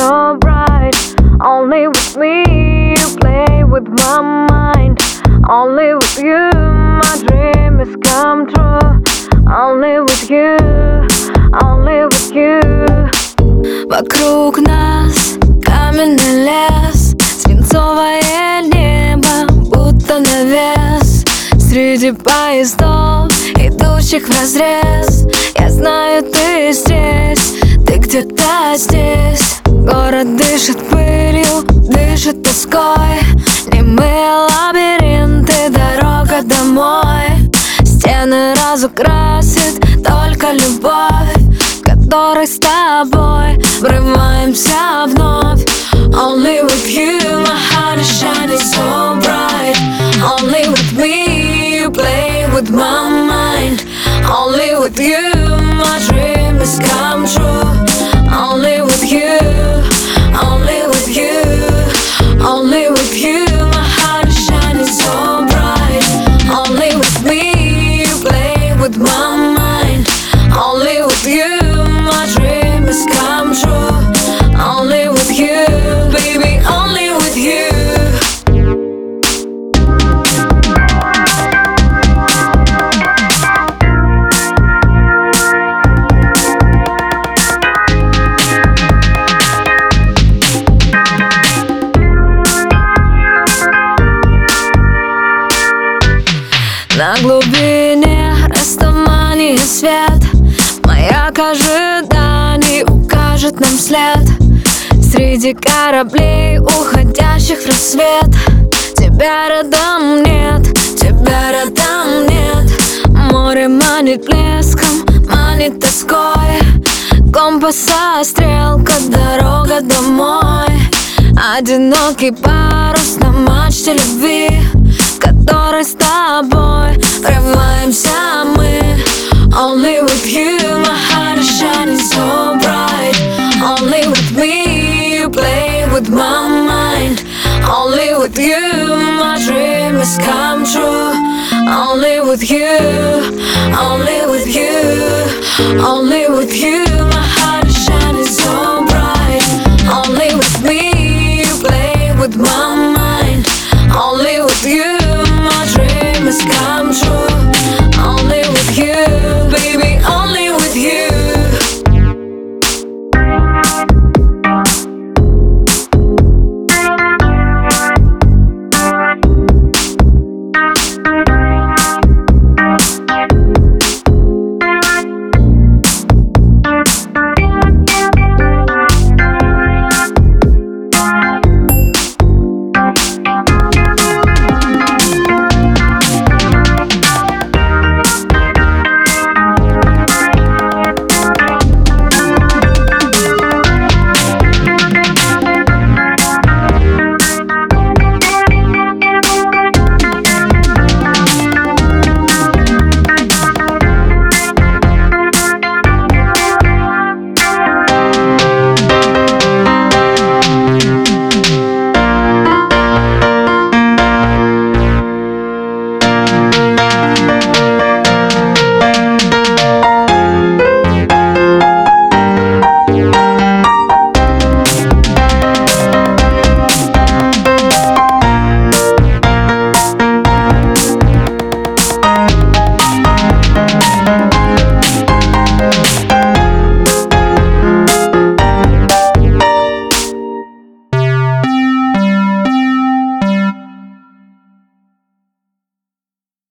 so bright. Only with me, you play with my mind. Only with you, my dream is come true. Only with you, only with you. Вокруг нас каменный лес Свинцовое небо, будто навес Среди поездов, идущих в разрез Я знаю, ты здесь, ты где-то здесь Город дышит пылью, дышит тоской. Немые лабиринты, дорога домой. Стены разукрасит только любовь в с тобой врываемся вновь. Only with you my heart is shining so bright. Only with me you play with my mind. Only with you ожиданий укажет нам след. Среди кораблей, уходящих в рассвет. Тебя рядом нет, тебя рядом нет. Море манит блеском, манит тоской. Компаса стрелка, дорога домой. Одинокий парус на мачте любви В которой с тобой. Врываемся мы. Only with you my heart true Only with you, only with you, only with you